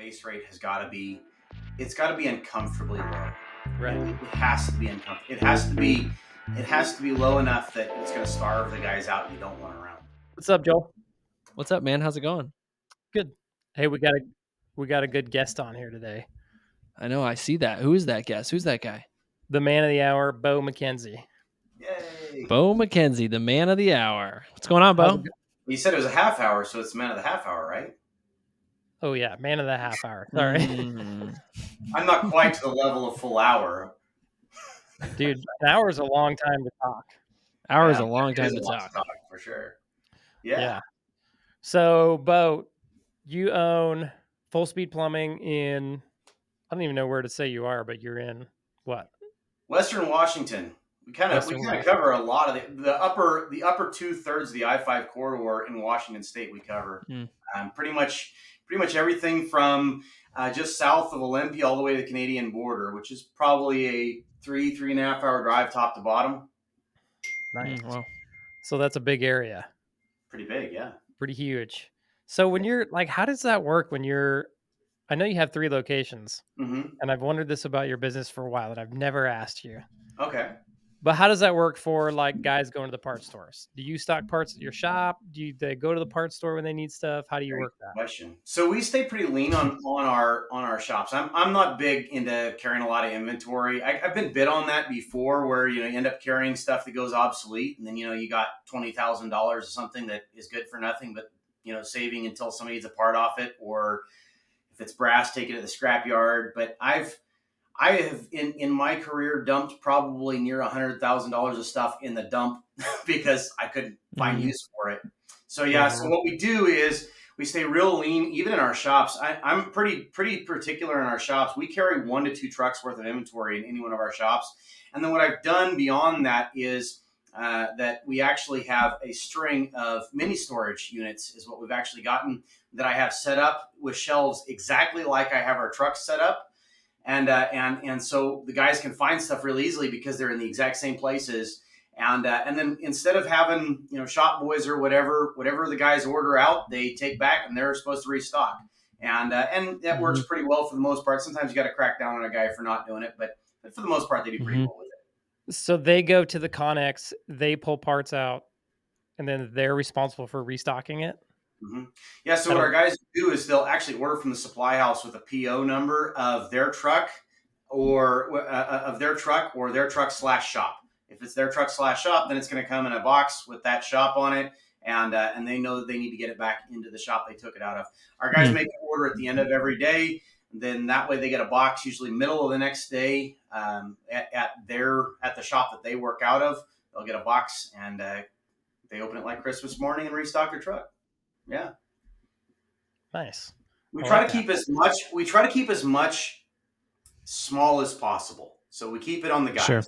base rate has got to be, it's got to be uncomfortably low. Right. It, it has to be uncomfortable. It has to be, it has to be low enough that it's going to starve the guys out and you don't want around. What's up, Joel? What's up, man? How's it going? Good. Hey, we got a we got a good guest on here today. I know. I see that. Who is that guest? Who's that guy? The man of the hour, Bo McKenzie. Yay! Bo McKenzie, the man of the hour. What's going on, Bo? You said it was a half hour, so it's the man of the half hour, right? Oh yeah, man of the half hour. Sorry, Mm. I'm not quite to the level of full hour. dude. An hour is a long time to talk. Hour is a long time to a lot talk. for sure. Yeah. yeah. So, Bo, you own Full Speed Plumbing in. I don't even know where to say you are, but you're in what? Western Washington. We kind of we kind of cover a lot of the, the upper the upper two thirds of the I five corridor in Washington State. We cover Hmm. um, pretty much pretty much everything from uh, just south of Olympia all the way to the Canadian border, which is probably a three three and a half hour drive top to bottom. Nice. Mm, well, So that's a big area, Pretty big, yeah. pretty huge. So when you're like, how does that work when you're? I know you have three locations, hmm and I've wondered this about your business for a while, and I've never asked you. Okay. But how does that work for like guys going to the parts stores? Do you stock parts at your shop? Do you, they go to the parts store when they need stuff? How do you Great work that? question. So we stay pretty lean on on our on our shops. I'm I'm not big into carrying a lot of inventory. I, I've been bit on that before, where you know you end up carrying stuff that goes obsolete, and then you know you got twenty thousand dollars or something that is good for nothing, but you know saving until somebody needs a part off it, or if it's brass, take it to the scrap yard. But I've I have in in my career dumped probably near a hundred thousand dollars of stuff in the dump because I couldn't find Mhm. use for it. So yeah, so what we do is we stay real lean, even in our shops. I, I'm pretty pretty particular in our shops. We carry one to two trucks worth of inventory in any one of our shops, and then what I've done beyond that is uh, that we actually have a string of mini storage units. Is what we've actually gotten that I have set up with shelves exactly like I have our trucks set up. And, uh, and and so the guys can find stuff really easily because they're in the exact same places. And uh, and then instead of having you know shop boys or whatever whatever the guys order out they take back and they're supposed to restock. And uh, and that works pretty well for the most part. Sometimes you got to crack down on a guy for not doing it but, but for the most part they do pretty Mhm. well with it. So they go to the Connex, they pull parts out, and then they're responsible for restocking it. Hmm yeah so what our guys do is they'll actually order from the supply house with a po number of their truck or uh, uh, of their truck or their truck slash shop if it's their truck slash shop then it's going to come in a box with that shop on it and uh, and they know that they need to get it back into the shop they took it out of. Our guys Hmm. make an order at the end of every day. Then that way they get a box usually middle of the next day um, at, at their at the shop that they work out of. They'll get a box and uh, they open it like Christmas morning and restock their truck. Yeah, Nice. we I try like to keep as much. We try to keep as much small as possible. So we keep it on the guys. Sure.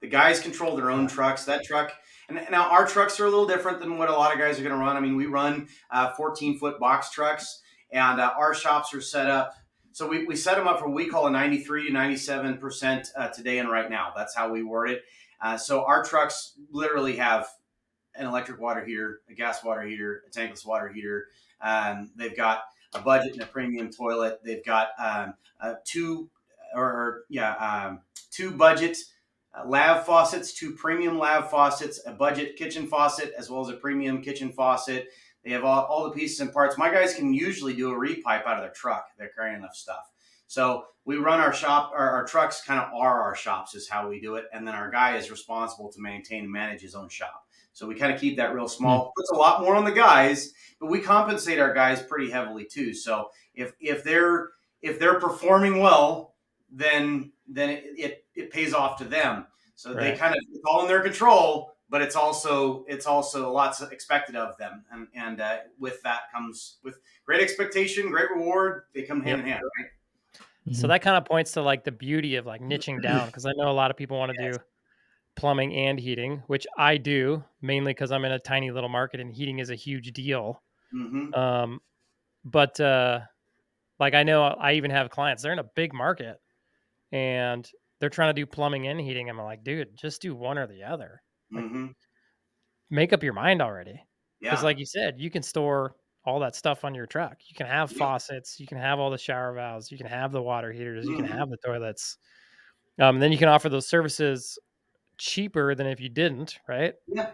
The guys control their own trucks. That truck, and now our trucks are a little different than what a lot of guys are going to run. I mean, we run uh, 14 foot box trucks, and uh, our shops are set up. So we, we set them up for what we call a 93 to 97 percent uh, today and right now. That's how we word it. Uh, so our trucks literally have an electric water heater, a gas water heater, a tankless water heater. Um, they've got a budget and a premium toilet. They've got um, uh, two or, or yeah, um, two budget uh, lav faucets, two premium lav faucets, a budget kitchen faucet, as well as a premium kitchen faucet. They have all, all the pieces and parts. My guys can usually do a repipe out of their truck. They're carrying enough stuff. So we run our shop, our, our trucks kind of are our shops, is how we do it. And then our guy is responsible to maintain and manage his own shop. So we kind of keep that real small. Puts a lot more on the guys, but we compensate our guys pretty heavily too. So if if they're if they're performing well, then then it, it, it pays off to them. So they kind of it's all in their control, but it's also it's also lots expected of them, and and uh, with that comes with great expectation, great reward. They come hand in hand, right? So that kind of points to like the beauty of like niching down because I know a lot of people want to Yes. do plumbing and heating, which I do mainly because I'm in a tiny little market and heating is a huge deal. hmm Um, but uh, like I know I even have clients, they're in a big market and they're trying to do plumbing and heating. I'm like, dude, just do one or the other. hmm Make up your mind already. Yeah, Because like you said, you can store all that stuff on your truck. You can have Yeah. faucets, you can have all the shower valves, you can have the water heaters, you can Mhm. have the toilets. Um, and then you can offer those services cheaper than if you didn't, right? Yeah.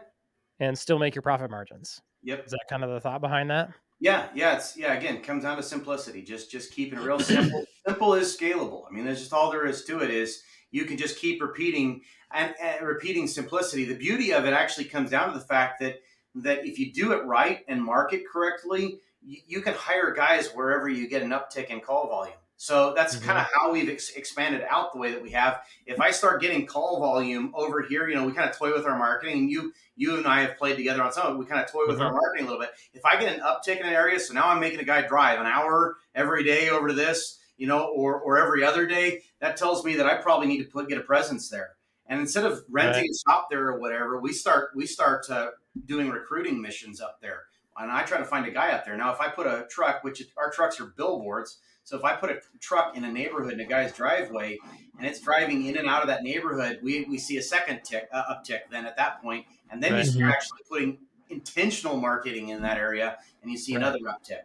And still make your profit margins. Yep. Is that kind of the thought behind that? Yeah, yeah, it's yeah. Again, comes down to simplicity. Just just keeping it real simple. simple is scalable. I mean, that's just all there is to it. Is you can just keep repeating and, and repeating simplicity. The beauty of it actually comes down to the fact that that if you do it right and market correctly, you, you can hire guys wherever you get an uptick in call volume. So that's Mhm. kind of how we've ex- expanded out the way that we have. If I start getting call volume over here, you know, we kind of toy with our marketing. You you and I have played together on some. We kind of toy with our marketing a little bit. If I get an uptick in an area, so now I'm making a guy drive an hour every day over to this, you know, or or every other day, that tells me that I probably need to put get a presence there. And instead of renting Right. a shop there or whatever, we start we start uh, doing recruiting missions up there. And I try to find a guy up there. Now, if I put a truck, which our trucks are billboards, so if I put a truck in a neighborhood in a guy's driveway and it's driving in and out of that neighborhood, we, we see a second tick uh, uptick then at that point, and then Right. you start actually putting intentional marketing in that area, and you see Right. another uptick.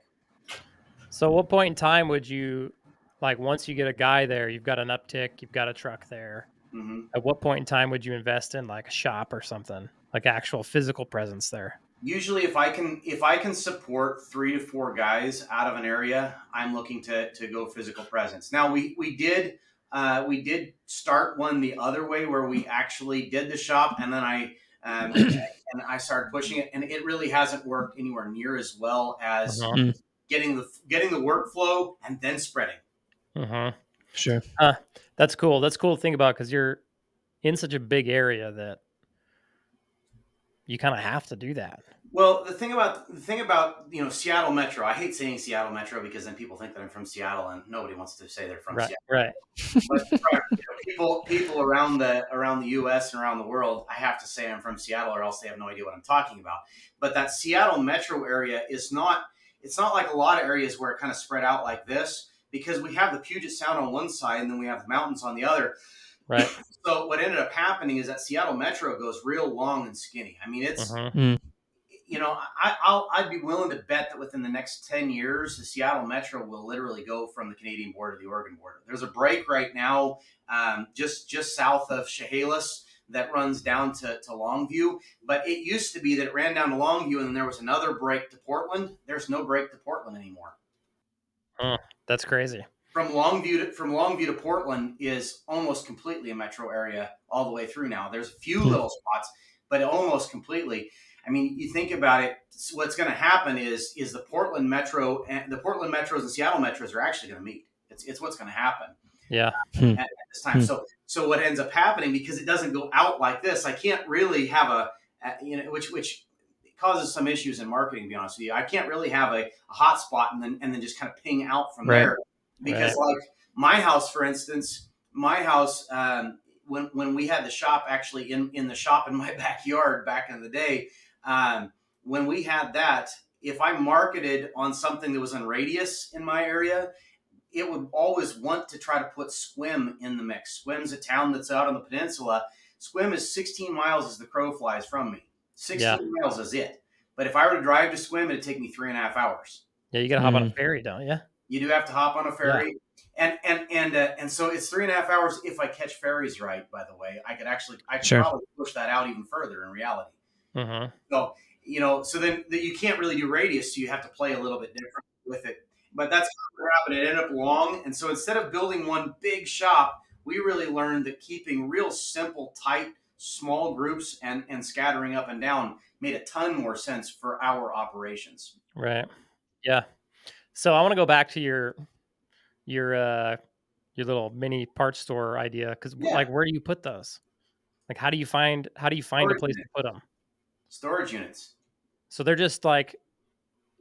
So, what point in time would you like once you get a guy there, you've got an uptick, you've got a truck there? hmm At what point in time would you invest in like a shop or something, like actual physical presence there? Usually, if I can if I can support three to four guys out of an area, I'm looking to to go physical presence. Now we we did. Uh, we did start one the other way where we actually did the shop and then I um, and I started pushing it and it really hasn't worked anywhere near as well as Uh-huh. getting the getting the workflow and then spreading. Uh-huh. Sure. That's cool. That's cool to think about because you're in such a big area that you kind of have to do that. Well, the thing about the thing about you know Seattle Metro, I hate saying Seattle Metro because then people think that I'm from Seattle, and nobody wants to say they're from Right. Seattle. Right. But people people around the around the U.S. and around the world, I have to say I'm from Seattle, or else they have no idea what I'm talking about. But that Seattle Metro area is not it's not like a lot of areas where it kind of spread out like this because we have the Puget Sound on one side and then we have the mountains on the other. Right. So what ended up happening is that Seattle Metro goes real long and skinny. I mean, it's Uh-huh. you know, I, I'll I'd be willing to bet that within the next ten years, the Seattle Metro will literally go from the Canadian border to the Oregon border. There's a break right now, um, just just south of Chehalis that runs down to, to Longview. But it used to be that it ran down to Longview, and then there was another break to Portland. There's no break to Portland anymore. That's crazy. From Longview to, from Longview to Portland is almost completely a metro area all the way through now. There's a few Hmm. little spots, but almost completely. I mean, you think about it. What's going to happen is is the Portland Metro and the Portland Metros and Seattle Metros are actually going to meet. It's, it's what's going to happen Yeah. Hmm. at, at this time. Hmm. So so what ends up happening because it doesn't go out like this, I can't really have a, a you know which which causes some issues in marketing. To be honest with you, I can't really have a, a hot spot and then and then just kind of ping out from Right. there because like my house, for instance, my house. Um, when, when we had the shop actually in, in the shop in my backyard back in the day, um, when we had that, if I marketed on something that was in radius in my area, it would always want to try to put Sequim in the mix. Sequim's a town that's out on the peninsula. Sequim is 16 miles as the crow flies from me. 16 Yeah. miles is it. But if I were to drive to Sequim, it'd take me three and a half hours. Yeah. You got to hop on a Mm. ferry, don't you? You do have to hop on a ferry, and and and uh, and so it's three and a half hours if I catch ferries right. By the way, I could actually I could Sure. probably push that out even further in reality. Uh-huh. So you know, so then that you can't really do radius, so you have to play a little bit different with it. But that's what happened. It ended up long, and so instead of building one big shop, we really learned that keeping real simple, tight, small groups and and scattering up and down made a ton more sense for our operations. Right. Yeah. So I want to go back to your your uh your little mini parts store idea because Yeah. like where do you put those? Like how do you find how do you find a Storage place to put them? Storage units. So they're just like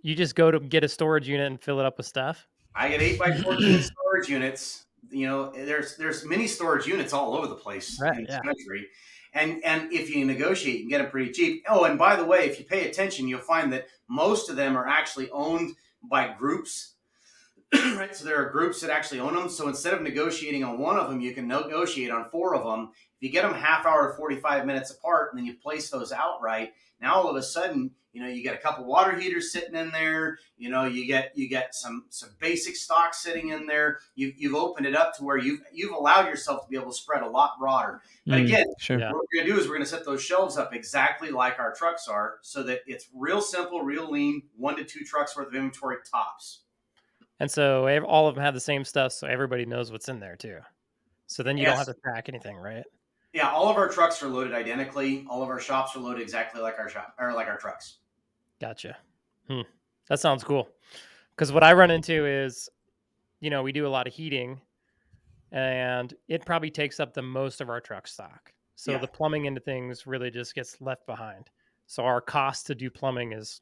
you just go to get a storage unit and fill it up with stuff. I get eight by fourteen storage units. You know, there's there's mini storage units all over the place Right, in this yeah. country, and and if you negotiate, you can get them pretty cheap. Oh, and by the way, if you pay attention, you'll find that most of them are actually owned by groups right? So there are groups that actually own them. So instead of negotiating on one of them, you can negotiate on four of them. If you get them half hour to 45 minutes apart and then you place those outright, now all of a sudden, you know, you get a couple water heaters sitting in there, you know, you get you get some some basic stock sitting in there. You you've opened it up to where you've you've allowed yourself to be able to spread a lot broader. But Mm, again, sure. What we're gonna do is we're gonna set those shelves up exactly like our trucks are, so that it's real simple, real lean, one to two trucks worth of inventory tops. And so ev- all of them have the same stuff, so everybody knows what's in there too. So then you don't have to pack anything, right? Yeah, all of our trucks are loaded identically. All of our shops are loaded exactly like our shop or like our trucks. Gotcha. Hmm. That sounds cool. Because what I run into is, you know, we do a lot of heating, and it probably takes up the most of our truck stock. So Yeah. the plumbing into things really just gets left behind. So our cost to do plumbing is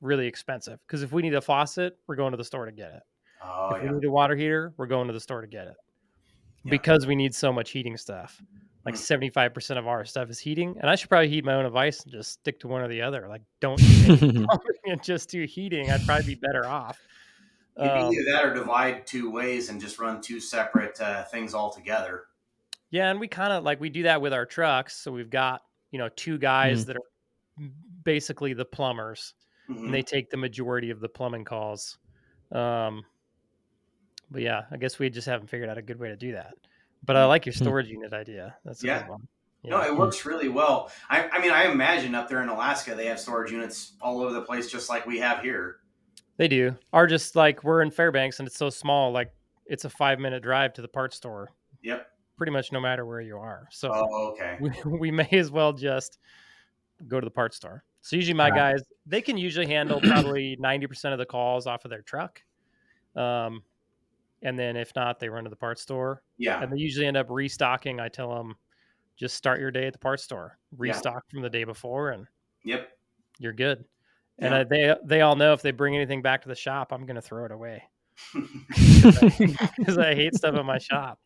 really expensive. Because if we need a faucet, we're going to the store to get it. Oh if yeah, we need a water heater, we're going to the store to get it. Yeah. Because we need so much heating stuff. Like Mm. seventy five percent of our stuff is heating, and I should probably heat my own device and just stick to one or the other. Like don't do and just do heating. I'd probably be better off. It'd Um, either that or divide two ways and just run two separate uh, things altogether. yeah, and we kind of like we do that with our trucks. So we've got you know two guys that are basically the plumbers, Mhm. and they take the majority of the plumbing calls. Um, but yeah, I guess we just haven't figured out a good way to do that. But I like your Hmm. storage unit idea. That's a Yeah. good one. No, Yeah. it works really well. I, I mean, I imagine up there in Alaska they have storage units all over the place, just like we have here. They do. Are just like we're in Fairbanks and it's so small, like it's a five minute drive to the parts store. Yep. Pretty much no matter where you are. So Oh, okay. we, we may as well just go to the parts store. So usually my Right. guys, they can usually handle probably 90% of the calls off of their truck. Um, and then if not, they run to the parts store Yeah. and they usually end up restocking. I tell them just start your day at the parts store, Yeah. restock from the day before and Yep. you're good. And uh, they they all know if they bring anything back to the shop, I'm going to throw it away because I hate stuff in my shop.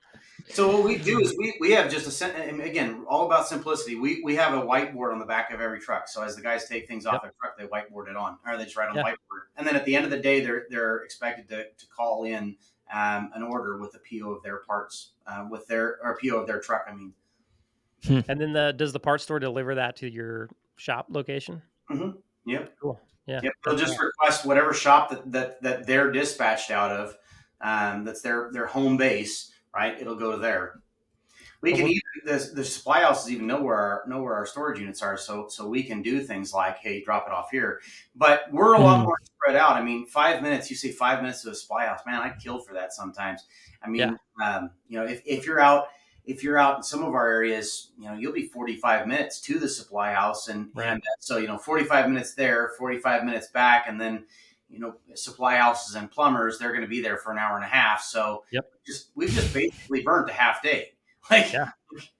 So what we do is we, we have just a again all about simplicity. We we have a whiteboard on the back of every truck. So as the guys take things off Yep. their truck, they whiteboard it on, or they just write on Yeah. the whiteboard. And then at the end of the day, they're they're expected to, to call in um, an order with a PO of their parts, uh, with their or PO of their truck. I mean, And then the does the parts store deliver that to your shop location? yep, Cool. Yeah. yep. They'll just right. request whatever shop that that, that they're dispatched out of. Um, that's their their home base, right? It'll go to there. We can what- even the, the supply houses even know where our know where our storage units are, so so we can do things like, hey, drop it off here. But we're a lot Hmm. more spread out. I mean, five minutes. You say five minutes to a supply house, man. I'd kill for that sometimes. I mean, um, you know, if, if you're out if you're out in some of our areas, you know, you'll be 45 minutes to the supply house, and, Right. and so you know, 45 minutes there, 45 minutes back, and then you know, supply houses and plumbers, they're going to be there for an hour and a half. So Yep. just we've just basically burnt a half day. Like Yeah.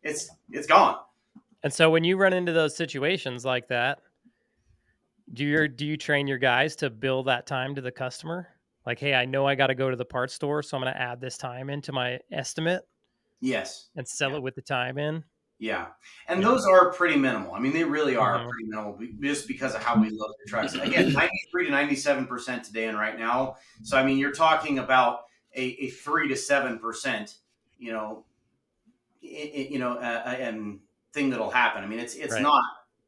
it's it's gone. And so when you run into those situations like that, do you do you train your guys to bill that time to the customer? Like, hey, I know I got to go to the parts store, so I'm going to add this time into my estimate Yes. and sell Yeah. it with the time in. Yeah. And those are pretty minimal. I mean, they really are Mhm. pretty minimal just because of how we load the trucks. Again, 93 to 97% today and right now. So, I mean, you're talking about a, a 3 to 7%, you know, i- i- you know, uh, uh, and thing that'll happen. I mean, it's it's Right. not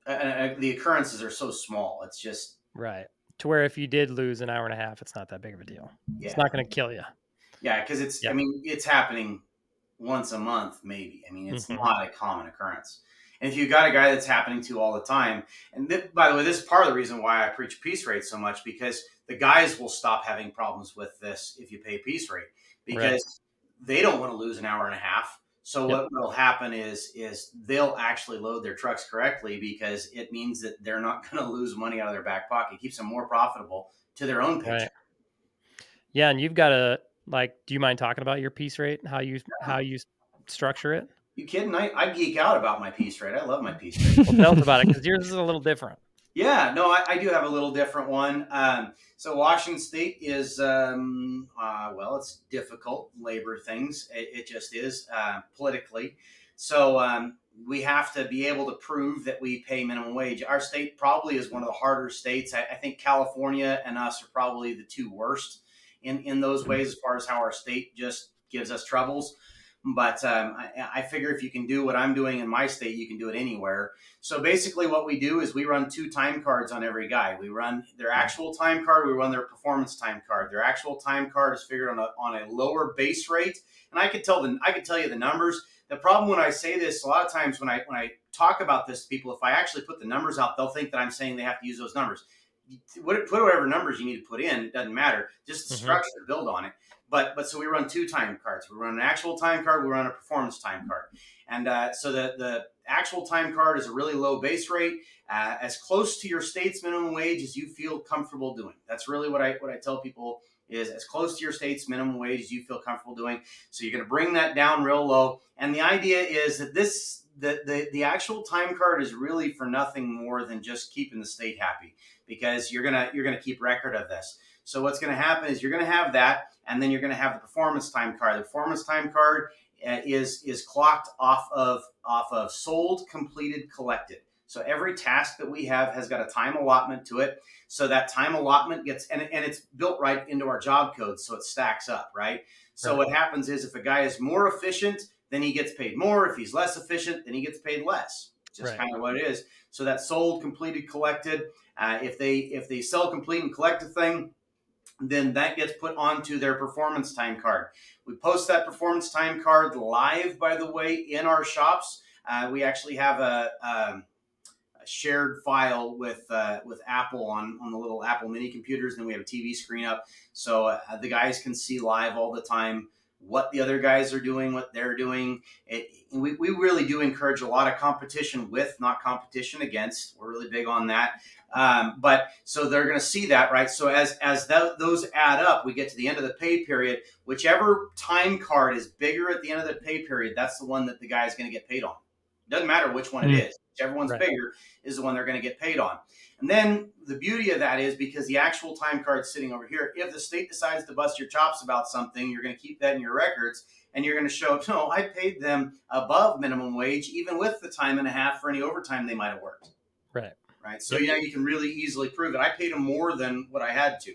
uh, uh, the occurrences are so small. It's just Right. To where if you did lose an hour and a half, it's not that big of a deal. yeah. It's not going to kill you. Yeah, because it's. Yeah. I mean, it's happening once a month, maybe. I mean, it's Mhm. not a common occurrence. And if you've got a guy that's happening to all the time, and th- by the way, this is part of the reason why I preach piece rate so much because the guys will stop having problems with this if you pay piece rate because they don't want to lose an hour and a half. So Yep. what will happen is is they'll actually load their trucks correctly because it means that they're not going to lose money out of their back pocket. It keeps them more profitable to their own paycheck. Right. Yeah, and you've got to like. Do you mind talking about your piece rate? How you how you structure it? You kidding? I, I geek out about my piece rate. I love my piece rate. Well, tell us about it because yours is a little different. Yeah, no, I, I do have a little different one. Um, so Washington State is, um, uh, well, it's difficult labor things. It, it just is uh, politically. So um, we have to be able to prove that we pay minimum wage. Our state probably is one of the harder states. I, I think California and us are probably the two worst in in those ways as far as how our state just gives us troubles. But um, I, I, figure if you can do what I'm doing in my state, you can do it anywhere. So basically, what we do is we run two time cards on every guy. We run their actual time card, we run their performance time card. Their actual time card is figured on a, on a lower base rate, and I could tell the I could tell you the numbers. The problem when I say this, a lot of times when I when I talk about this to people, if I actually put the numbers out, they'll think that I'm saying they have to use those numbers. Put whatever numbers you need to put in; it doesn't matter. Just the mm-hmm. structure, build on it. But but so we run two time cards. We run an actual time card. We run a performance time card. And uh, so the the actual time card is a really low base rate, uh, as close to your state's minimum wage as you feel comfortable doing. That's really what I what I tell people is as close to your state's minimum wage as you feel comfortable doing. So you're going to bring that down real low. And the idea is that this the, the the actual time card is really for nothing more than just keeping the state happy because you're gonna you're gonna keep record of this. So what's going to happen is you're going to have that, and then you're going to have the performance time card. The performance time card uh, is is clocked off of off of sold, completed, collected. So every task that we have has got a time allotment to it. So that time allotment gets and, and it's built right into our job code, so it stacks up, right? So right. what happens is if a guy is more efficient, then he gets paid more. If he's less efficient, then he gets paid less. Just right. kind of what it is. So that sold, completed, collected. Uh, if they if they sell, complete, and collect a thing, then that gets put onto their performance time card. We post that performance time card live, by the way, in our shops. Uh, we actually have a, a shared file with uh, with Apple on on the little Apple Mini computers. And then we have a TV screen up, so uh, the guys can see live all the time what the other guys are doing, what they're doing. It, we, we really do encourage a lot of competition with, not competition against. We're really big on that. Um, but so they're going to see that, right? So as as th- those add up, we get to the end of the pay period. Whichever time card is bigger at the end of the pay period, that's the one that the guy is going to get paid on. It doesn't matter which one mm-hmm. it is. Whichever one's right. bigger is the one they're going to get paid on. And then the beauty of that is because the actual time card's sitting over here. If the state decides to bust your chops about something, you're going to keep that in your records and you're going to show, no, I paid them above minimum wage, even with the time and a half for any overtime they might have worked. Right right? So yeah, you can really easily prove it. I paid them more than what I had to.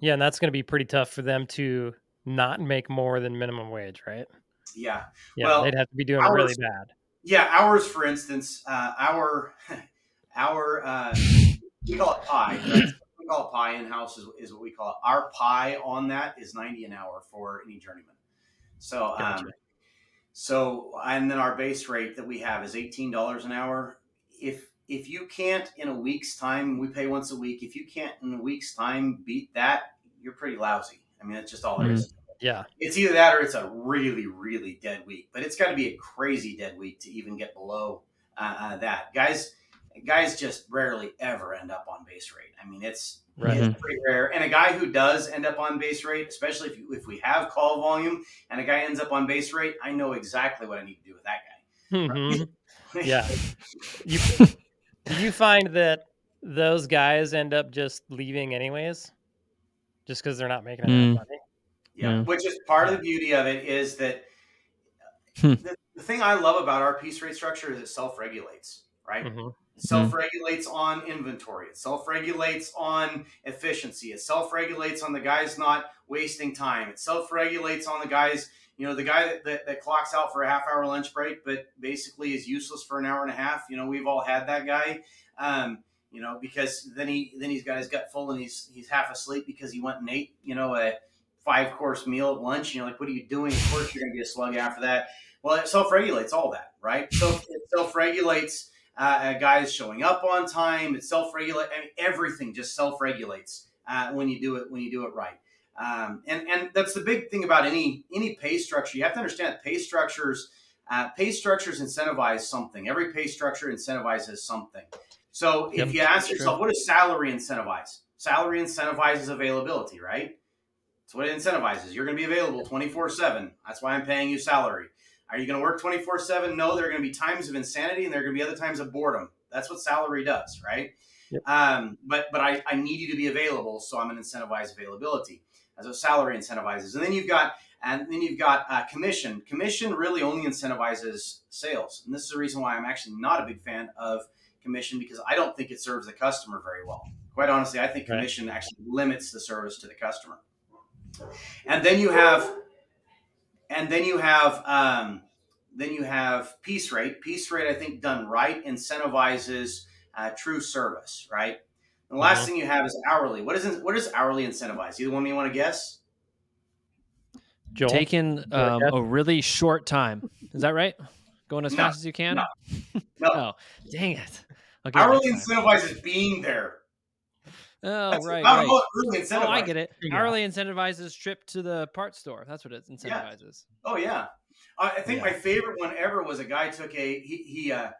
Yeah, and that's going to be pretty tough for them to not make more than minimum wage, right? Yeah. Yeah, well, they'd have to be doing ours, really bad. Yeah, ours, for instance, uh, our our uh, we call it pie. Right? we call it pie in house is, is what we call it. Our pie on that is ninety an hour for any journeyman. So, um, so and then our base rate that we have is eighteen dollars an hour. If if you can't in a week's time, we pay once a week. If you can't in a week's time beat that, you're pretty lousy. I mean, that's just all there is. Mm-hmm. Yeah. It's either that or it's a really, really dead week. But it's got to be a crazy dead week to even get below uh, uh, that. Guys, guys just rarely ever end up on base rate. I mean, it's, right. it's pretty rare. And a guy who does end up on base rate, especially if you, if we have call volume and a guy ends up on base rate, I know exactly what I need to do with that guy. Mm-hmm. yeah. You do you find that those guys end up just leaving anyways, just because they're not making enough mm. money? Yeah, mm. which is part of the beauty of it is that hmm. the, the, thing I love about our piece rate structure is it self regulates, right? Mm-hmm. Self regulates on inventory. It self regulates on efficiency. It self regulates on the guys not wasting time. It self regulates on the guys you know, the guy that, that, that, clocks out for a half hour lunch break, but basically is useless for an hour and a half. You know, we've all had that guy. Um, you know, because then he then he's got his gut full and he's he's half asleep because he went and ate, you know, a five course meal at lunch. You know, like what are you doing? Of course you're gonna get a slug after that. Well, it self regulates all that, right? So it self regulates uh, guys showing up on time. It self regulates. I mean, everything just self regulates uh, when you do it when you do it right. Um, and and that's the big thing about any any pay structure. You have to understand pay structures. Uh, pay structures incentivize something. Every pay structure incentivizes something. So if yep, you ask yourself, true. what does salary incentivize? Salary incentivizes availability, right? That's what it incentivizes. You're going to be available 24 7. That's why I'm paying you salary. Are you going to work 24 7? No, there are going to be times of insanity and there are going to be other times of boredom. That's what salary does, right? Yep. Um, but but I, I need you to be available, so I'm going to incentivize availability as a salary incentivizes. And then you've got and then you've got uh, commission. Commission really only incentivizes sales, and this is the reason why I'm actually not a big fan of commission because I don't think it serves the customer very well, Quite honestly, I think Right. commission actually limits the service to the customer. And then you have, and then you have, um, then you have piece rate. Piece rate, I think, done right, incentivizes uh, true service. Right. The last Mhm. thing you have is hourly. What is what does hourly incentivize? Either one of you want to guess? Joel. Taking um, a really short time. Is that right? Going as No, fast as you can? no. No. Oh, dang it. Okay. hourly next time. incentivizes being there. Oh, That's right, right. what really Oh, I get it. Yeah. Hourly incentivizes trip to the parts store. That's what it incentivizes. Oh yeah, I I think Yeah. my favorite one ever was a guy took a he he. Uh,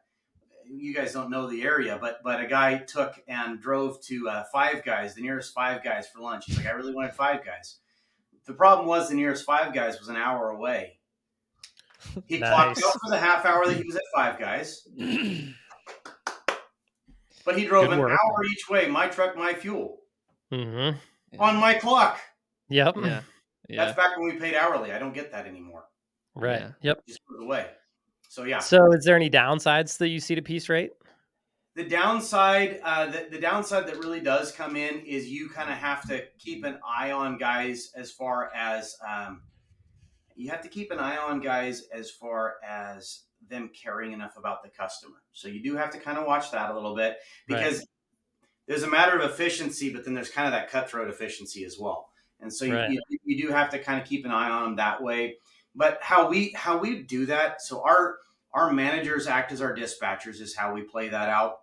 you guys don't know the area, but but a guy took and drove to uh, Five Guys, the nearest Five Guys for lunch. He's like, I really wanted Five Guys. The problem was the nearest Five Guys was an hour away. He clocked Nice. out for the half hour that he was at Five Guys, but he drove Good an work. hour each way. My truck, my fuel Mm-hmm. on my clock. Yep. yeah. Yeah. That's back when we paid hourly. I don't get that anymore. Right. Yeah. Yep. Just goes away. So yeah. So, is there any downsides that you see to piece rate? The downside, uh, the, the downside that really does come in is you kind of have to keep an eye on guys as far as um, you have to keep an eye on guys as far as them caring enough about the customer. So you do have to kind of watch that a little bit Right. because there's a matter of efficiency, but then there's kind of that cutthroat efficiency as well. And so you, Right. you, you do have to kind of keep an eye on them that way. But how we how we do that, so our our managers act as our dispatchers is how we play that out.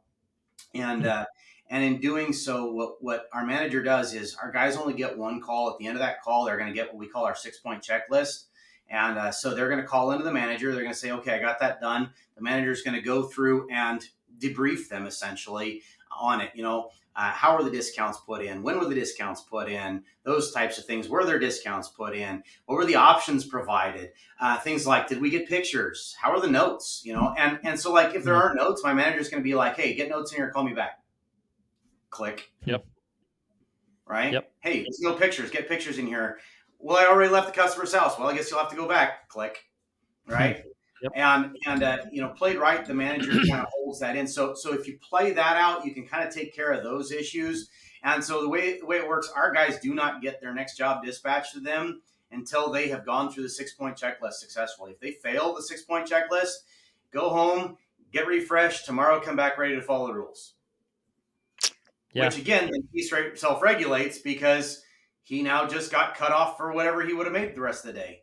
And uh, and in doing so, what what our manager does is our guys only get one call. At the end of that call, they're going to get what we call our six point checklist. And uh, so they're going to call into the manager. They're going to say, "Okay, I got that done." The manager is going to go through and debrief them essentially on it. You know, uh, how were the discounts put in? When were the discounts put in? Those types of things. Were there discounts put in? What were the options provided? Uh, things like, did we get pictures? How are the notes? You know, and and so like if there aren't notes, my manager's going to be like, "Hey, get notes in here. Call me back." Click. Yep. Right. Yep. Hey, there's no pictures. Get pictures in here. Well, I already left the customer's house. Well, I guess you'll have to go back. Click. Right. Yep. And and uh, you know, played right, the manager kind of holds that in. So so if you play that out, you can kind of take care of those issues. And so the way the way it works, our guys do not get their next job dispatched to them until they have gone through the six point checklist successfully. If they fail the six point checklist, go home, get refreshed. Tomorrow, come back ready to follow the rules. Yeah. Which again, then he self regulates because he now just got cut off for whatever he would have made the rest of the day.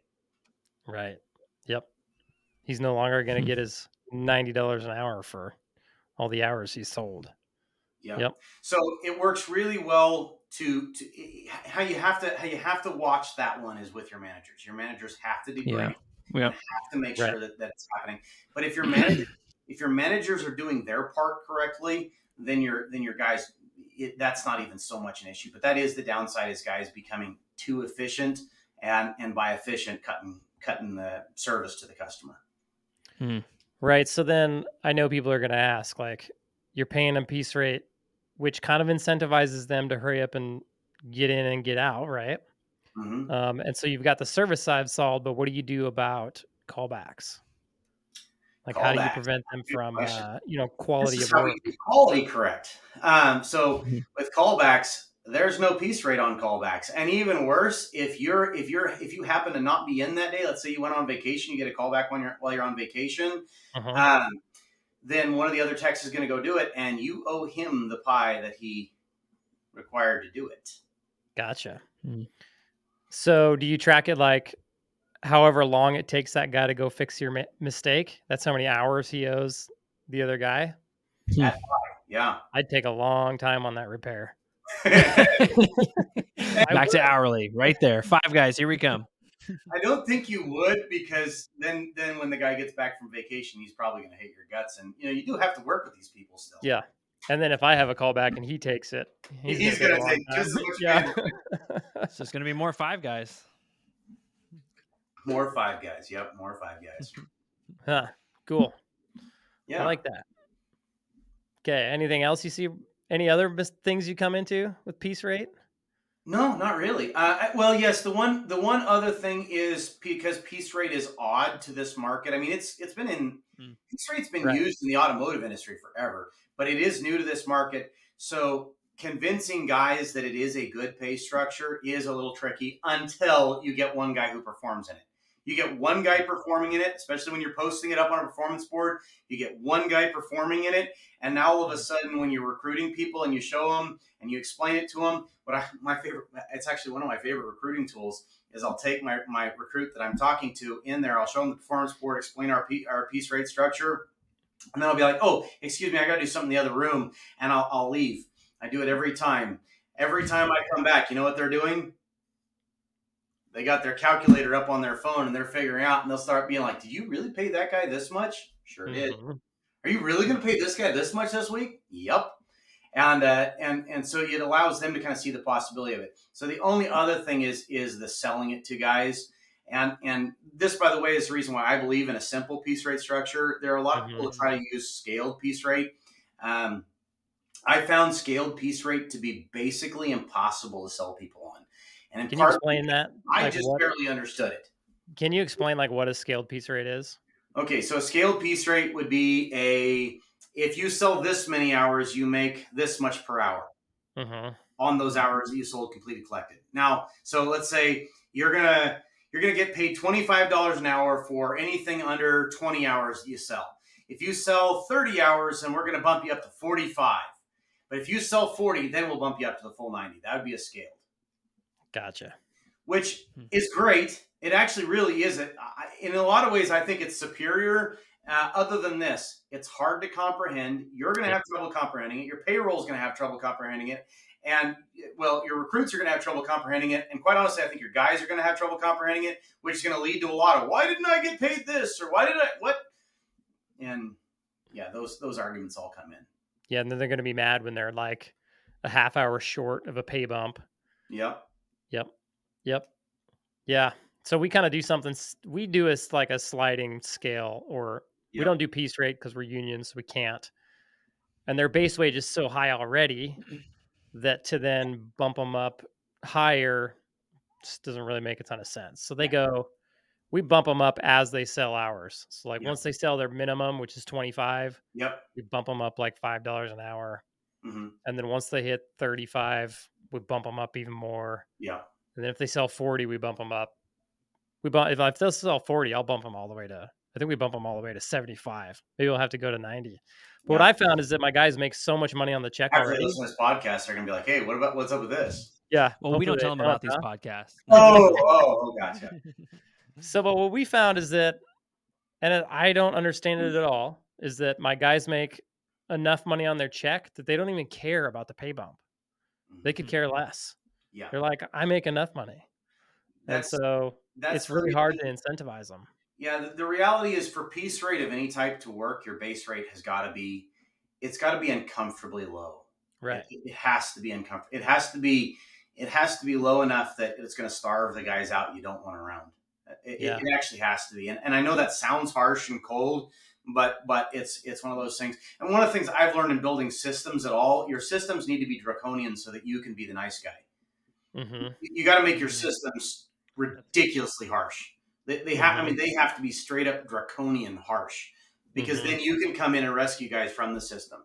Right. Yep. He's no longer going to get his ninety dollars an hour for all the hours he sold. Yeah. Yep. So it works really well to to how you have to how you have to watch that one is with your managers. Your managers have to debrief. Yeah. Yeah. and Have to make Right. sure that that's happening. But if your manager if your managers are doing their part correctly, then your then your guys it, that's not even so much an issue. But that is the downside is guys becoming too efficient and and by efficient cutting cutting the service to the customer. Right. So then I know people are going to ask, like, you're paying them piece rate, which kind of incentivizes them to hurry up and get in and get out, right? Mhm. Um, and so you've got the service side solved, but what do you do about callbacks? Like, how do you prevent them from, uh, you know, quality of work? quality correct. Um, so Mhm. with callbacks, there's no piece rate on callbacks, and even worse, if you're if you're if you happen to not be in that day, let's say you went on vacation, you get a callback when you're while you're on vacation, Uh-huh. um, then one of the other techs is going to go do it, and you owe him the pie that he required to do it. Gotcha. Mm. So do you track it like however long it takes that guy to go fix your mi- mistake? That's how many hours he owes the other guy? Hmm. Yeah. I'd take a long time on that repair. Back to hourly, right there. Five guys, here we come. I don't think you would because then then when the guy gets back from vacation, he's probably going to hate your guts, and you know you do have to work with these people still. Yeah. And then if I have a call back and he takes it, he's, He's gonna gonna take a just as much yeah. So it's gonna be more five guys. More five guys. Yep, more five guys. huh. Cool. Yeah. I like that. Okay. Anything else you see? Any other mis- things you come into with piece rate? No, not really. Uh, well, yes. The one, the one other thing is because piece rate is odd to this market. I mean, it's it's been in Hmm. piece rate's been Right. used in the automotive industry forever, but it is new to this market. So convincing guys that it is a good pay structure is a little tricky until you get one guy who performs in it. You get one guy performing in it, especially when you're posting it up on a performance board. You get one guy performing in it, and now all of a mm-hmm. sudden, when you're recruiting people and you show them and you explain it to them, what I, my favorite, it's actually one of my favorite recruiting tools is I'll take my, my recruit that I'm talking to in there. I'll show them the performance board, explain our P, our piece rate structure, and then I'll be like, "Oh, excuse me, I got to do something in the other room," and I'll, I'll leave. I do it every time. Every time I come back, you know what they're doing? They got their calculator up on their phone and they're figuring out, and they'll start being like, "Did you really pay that guy this much? Sure did. Mhm. Are you really going to pay this guy this much this week? Yep. And uh, and and so it allows them to kind of see the possibility of it. So the only other thing is is the selling it to guys. And and this, by the way, is the reason why I believe in a simple piece rate structure. There are a lot of people who try to use scaled piece rate. Um, I found scaled piece rate to be basically impossible to sell people on. And Can you explain that? I Like just what- barely understood it. Can you explain like what a scaled piece rate is? Okay, so a scaled piece rate would be a if you sell this many hours, you make this much per hour hmm on those hours that you sold completed collected. Now, so let's say you're gonna you're gonna get paid twenty five dollars an hour for anything under twenty hours that you sell. If you sell thirty hours, then we're gonna bump you up to forty five. But if you sell forty, then we'll bump you up to the full ninety. That would be a scaled Gotcha. which Hmm. is great. It actually really is. It in a lot of ways, I think it's superior. Uh, other than this, it's hard to comprehend. You're going to have trouble comprehending it. Your payroll is going to have trouble comprehending it, and well, your recruits are going to have trouble comprehending it. And quite honestly, I think your guys are going to have trouble comprehending it, which is going to lead to a lot of why didn't I get paid this or why did I what? And yeah, those those arguments all come in. Yeah, and then they're going to be mad when they're like a half hour short of a pay bump. Yep. Yep. Yep. Yeah. So we kind of do something. We do a like a sliding scale, or yep. we don't do piece rate because we're unions, so we can't. And their base wage is so high already that to then bump them up higher just doesn't really make a ton of sense. So they go, we bump them up as they sell hours. So like yep. once they sell their minimum, which is twenty five, yep, we bump them up like five dollars an hour. Mm-hmm. And then once they hit 35, we bump them up even more. Yeah. And then if they sell 40, we bump them up. We bump if I sell 40, I'll bump them all the way to I think we bump them all the way to 75. Maybe we'll have to go to 90. But yeah. what I found is that my guys make so much money on the check After already. After this podcast, they're gonna be like, "Hey, what about what's up with this?" Yeah. Well, we don't tell them about huh? these podcasts. Oh, oh, oh, gotcha. so, but what we found is that, and I don't understand it at all, is that my guys make enough money on their check that they don't even care about the pay bump. They could Mhm. care less. Yeah, They're like, I make enough money. And so that's it's really hard to incentivize them. Yeah, the, the reality is for piece rate of any type to work, your base rate has got to be, it's got to be uncomfortably low. Right. It, it has to be uncomfortable. It has to be, it has to be low enough that it's going to starve the guys out you don't want around. It, it- Yeah. it actually has to be, and, and I know that sounds harsh and cold, but but it's it's one of those things. And one of the things I've learned in building systems at all, your systems need to be draconian so that you can be the nice guy. hmm you got to make your Mhm. systems ridiculously harsh. They, they have, I mean, they have to be straight up draconian harsh because Mhm. then you can come in and rescue guys from the system.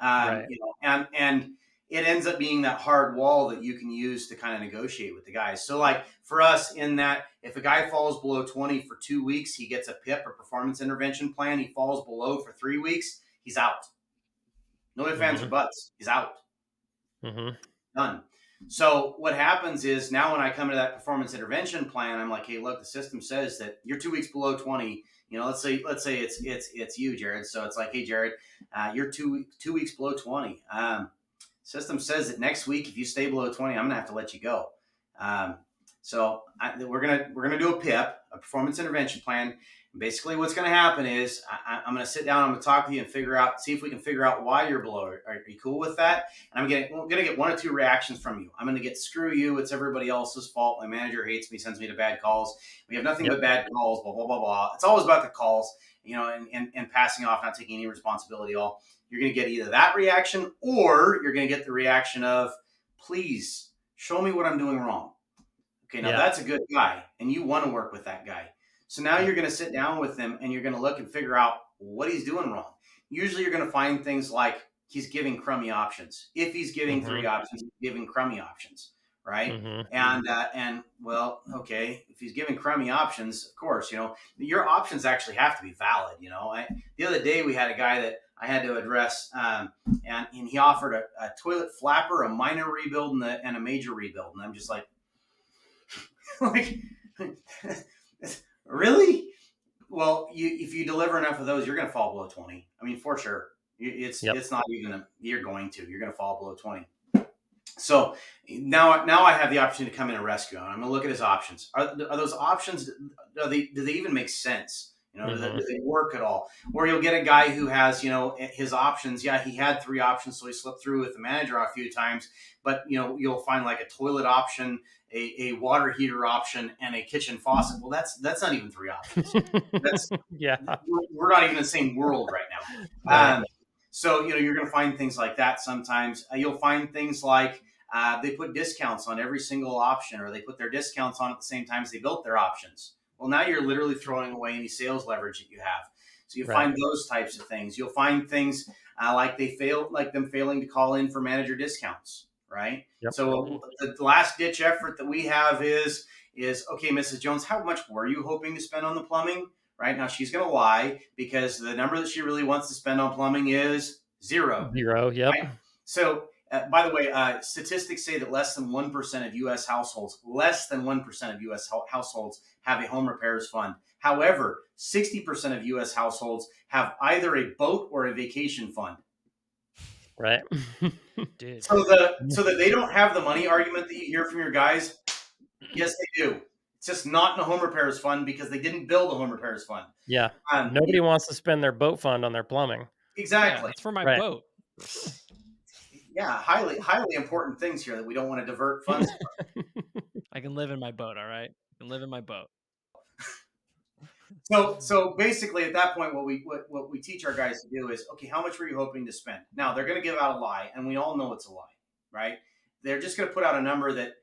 Um, Right. You know, and and it ends up being that hard wall that you can use to kind of negotiate with the guys. So, like for us, in that if a guy falls below twenty for two weeks, he gets a PIP or performance intervention plan. He falls below for three weeks, he's out. No ifs, ands, or Mhm. buts. He's out Mm-hmm. done. So what happens is now when I come to that performance intervention plan, I'm like, hey, look, the system says that you're two weeks below 20. You know, let's say let's say it's it's it's you, Jered. So it's like, hey, Jered, uh, you're two two weeks below 20. Um, system says that next week, if you stay below 20, I'm gonna have to let you go. Um, so I, we're gonna we're gonna do a PIP, a performance intervention plan. And basically, what's gonna happen is I, I'm gonna sit down, I'm gonna talk to you and figure out, see if we can figure out why you're below. Are, are you cool with that? and I'm getting I'm gonna get one or two reactions from you. I'm gonna get screw you. It's everybody else's fault. My manager hates me, sends me to bad calls. We have nothing Yep. but bad calls. Blah blah blah blah. It's always about the calls, you know, and, and and passing off, not taking any responsibility at all. You're gonna get either that reaction or you're gonna get the reaction of, please show me what I'm doing wrong. Okay, now Yeah. that's a good guy, and you want to work with that guy. So now you're going to sit down with him and you're going to look and figure out what he's doing wrong. Usually, you're going to find things like he's giving crummy options. If he's giving Mhm. three options, he's giving crummy options, right? Mhm. And uh, and well, okay, if he's giving crummy options, of course, you know your options actually have to be valid. You know, I, the other day we had a guy that I had to address, um, and, and he offered a, a toilet flapper, a minor rebuild, and a, and a major rebuild, and I'm just like, like, really? Well, you if you deliver enough of those, you're going to fall below twenty. I mean, for sure. It's Yep. it's not even a, you're going to you're going to fall below twenty. So now now I have the opportunity to come in and rescue him. I'm going to look at his options. Are, are those options? Are they do they even make sense? You know, do, they, Mhm. do they work at all? Or you'll get a guy who has you know his options. Yeah, he had three options, so he slipped through with the manager a few times. But you know, you'll find like a toilet option, a, a water heater option, and a kitchen faucet. Well, that's that's not even three options. That's yeah. we're, we're not even in the same world right now. Um, so you know you're going to find things like that sometimes. Uh, you'll find things like uh, they put discounts on every single option, or they put their discounts on at the same time as they built their options. Well, now you're literally throwing away any sales leverage that you have. So you Right. find those types of things. You'll find things uh, like they fail, like them failing to call in for manager discounts, right? Yep. So the last ditch effort that we have is is okay, Mrs. Jones, how much were you hoping to spend on the plumbing? Right now, she's going to lie because the number that she really wants to spend on plumbing is zero. Zero. Yep. Right. So, uh, by the way, uh, statistics say that less than 1% of U.S. households, less than 1% of U.S. hou- households have a home repairs fund. However, 60% of U.S. households have either a boat or a vacation fund. Right. Dude. So the so that they don't have the money argument that you hear from your guys. Yes, they do. It's just not in a home repairs fund because they didn't build a home repairs fund. yeah. Um, Nobody wants to spend their boat fund on their plumbing. Exactly. it's for my Right. boat. Yeah, highly highly important things here that we don't want to divert funds. I can live in my boat, all right? I can live in my boat. So so basically at that point what we what, what we teach our guys to do is okay, how much were you hoping to spend? Now they're gonna give out a lie, and we all know it's a lie, right? They're just gonna put out a number that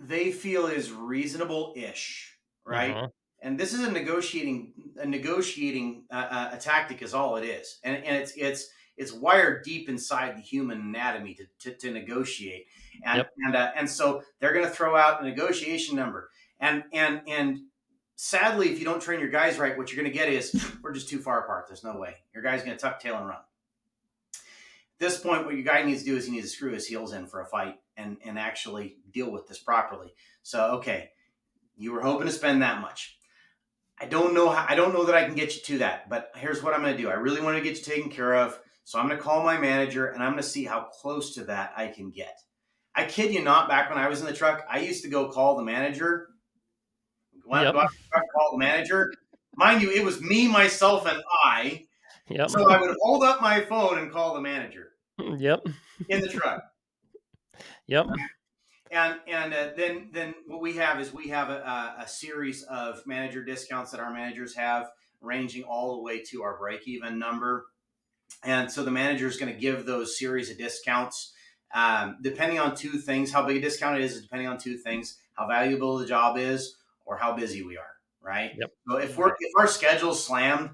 they feel is reasonable ish, right? Mhm. And this is a negotiating a negotiating uh, uh, a tactic is all it is, and and it's it's it's wired deep inside the human anatomy to, to, to negotiate, and Yep. and uh, and so they're going to throw out a negotiation number, and and and sadly, if you don't train your guys right, what you're going to get is we're just too far apart. There's no way your guy's going to tuck tail and run. At this point, what your guy needs to do is he needs to screw his heels in for a fight and and actually deal with this properly. So okay, you were hoping to spend that much. I don't know how, I don't know that I can get you to that, but here's what I'm going to do. I really want to get you taken care of, so I'm going to call my manager and I'm going to see how close to that I can get. I kid you not. Back when I was in the truck, I used to go call the manager. Yep. Call the manager, mind you, it was me, myself, and I. Yep. So I would hold up my phone and call the manager Yep. in the truck. Yep. and and uh, then then what we have is we have a, a, series of manager discounts that our managers have ranging all the way to our break even number and so the manager is going to give those series of discounts um, depending on two things how big a discount it is depending on two things how valuable the job is or how busy we are right Yep. so if we're if our schedule's slammed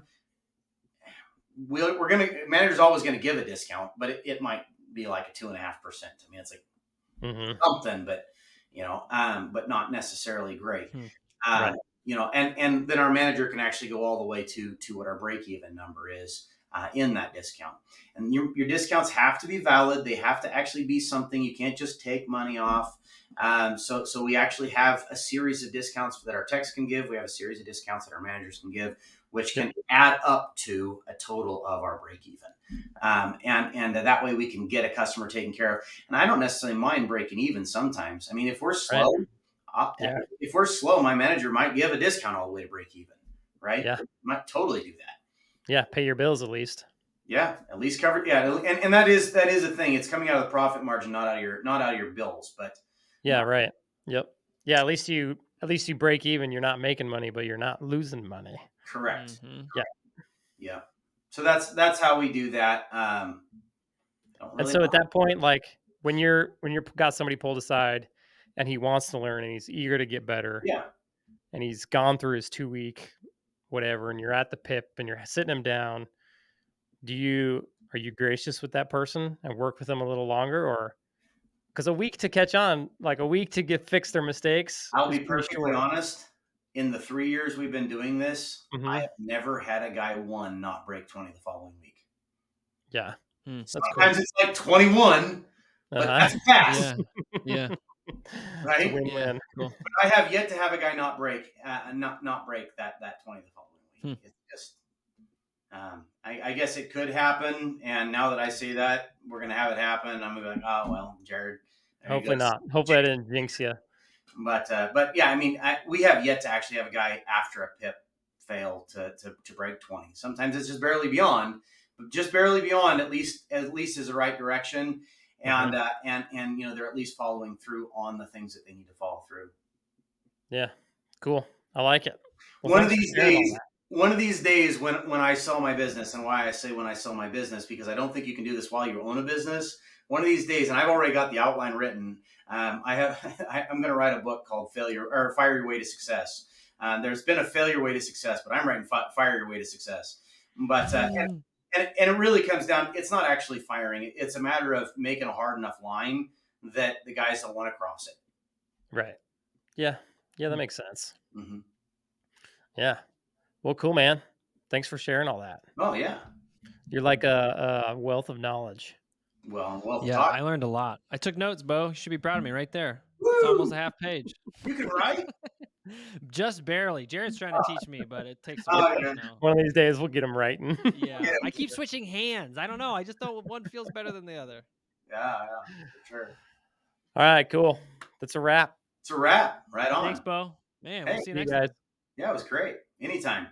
we'll, we're gonna manager's always going to give a discount but it, it might be like a two and a half percent i mean it's like hmm something, but you know, um, but not necessarily great. Hmm. Um, Right. You know, and and then our manager can actually go all the way to to what our break even number is uh, in that discount. And your your discounts have to be valid. They have to actually be something you can't just take money off. Um, so so we actually have a series of discounts that our techs can give. We have a series of discounts that our managers can give, which can add up to a total of our break even. Um, and and that way we can get a customer taken care of. And I don't necessarily mind breaking even sometimes. I mean, if we're slow, uh, Yeah. if we're slow, my manager might give a discount all the way to break even, right? Yeah. might totally do that. Yeah. Pay your bills at least. Yeah, at least cover. Yeah, and, and that is that is a thing. It's coming out of the profit margin, not out of your not out of your bills. But Yeah. Right. Yep. Yeah. At least you at least you break even. You're not making money, but you're not losing money. Correct. Mhm. Yeah. So that's that's how we do that. Um, I don't And so at that point, like when you're when you're got somebody pulled aside and he wants to learn and he's eager to get better yeah, and he's gone through his two week whatever and you're at the pip and you're sitting him down, do you are you gracious with that person and work with them a little longer, or because a week to catch on, like a week to get fix their mistakes? I'll be pretty perfectly honest. In the three years we've been doing this, Mhm. I have never had a guy one not break 20 the following week. Yeah, Hmm. that's cool. Sometimes it's like 21, but Uh-huh. that's fast, Yeah. Yeah. Right? win-win. Cool. But I have yet to have a guy not break, uh, not not break that that 20 the following week. Hmm. It's just, um, I, I guess it could happen. And now that I say that, we're gonna have it happen. I'm gonna be like, oh well, Jered. Hopefully not. Hopefully I didn't jinx you. But uh, but yeah, I mean, I, we have yet to actually have a guy after a pip fail to, to to break 20. Sometimes it's just barely beyond, but just barely beyond. At least at least is the right direction. And Mm-hmm. uh, and and you know they're at least following through on the things that they need to follow through. Yeah, cool. I like it. Well, one of these days, that. one of these days, when when I sell my business, and why I say when I sell my business, because I don't think you can do this while you own a business. One of these days, and I've already got the outline written. Um, I have. I, I'm going to write a book called "Failure" or "Fire Your Way to Success." Uh, there's been a failure way to success, but I'm writing fi- "Fire Your Way to Success." But uh, and, Mm. and, and it really comes down. It's not actually firing. It's a matter of making a hard enough line that the guys don't want to cross it. Right. Yeah. Yeah, that makes sense. hmm Yeah. Well, cool, man. Thanks for sharing all that. Oh yeah. You're like a, a wealth of knowledge. Well, well, Yeah, talk. I learned a lot. I took notes, Bo. You should be proud of me mm. right there. It's almost a half page. You can write. Just barely. Jered's trying to teach me, but it takes a Oh, yeah. now. One of these days, we'll get him writing. Yeah. Yeah. I keep switching hands. I don't know. I just don't one feels better than the other. Yeah, yeah, for sure. all right, cool. That's a wrap. It's a wrap. Right on. Thanks, Bo. Man, Hey, we'll see you See you next guys. time. Yeah, it was great. Anytime.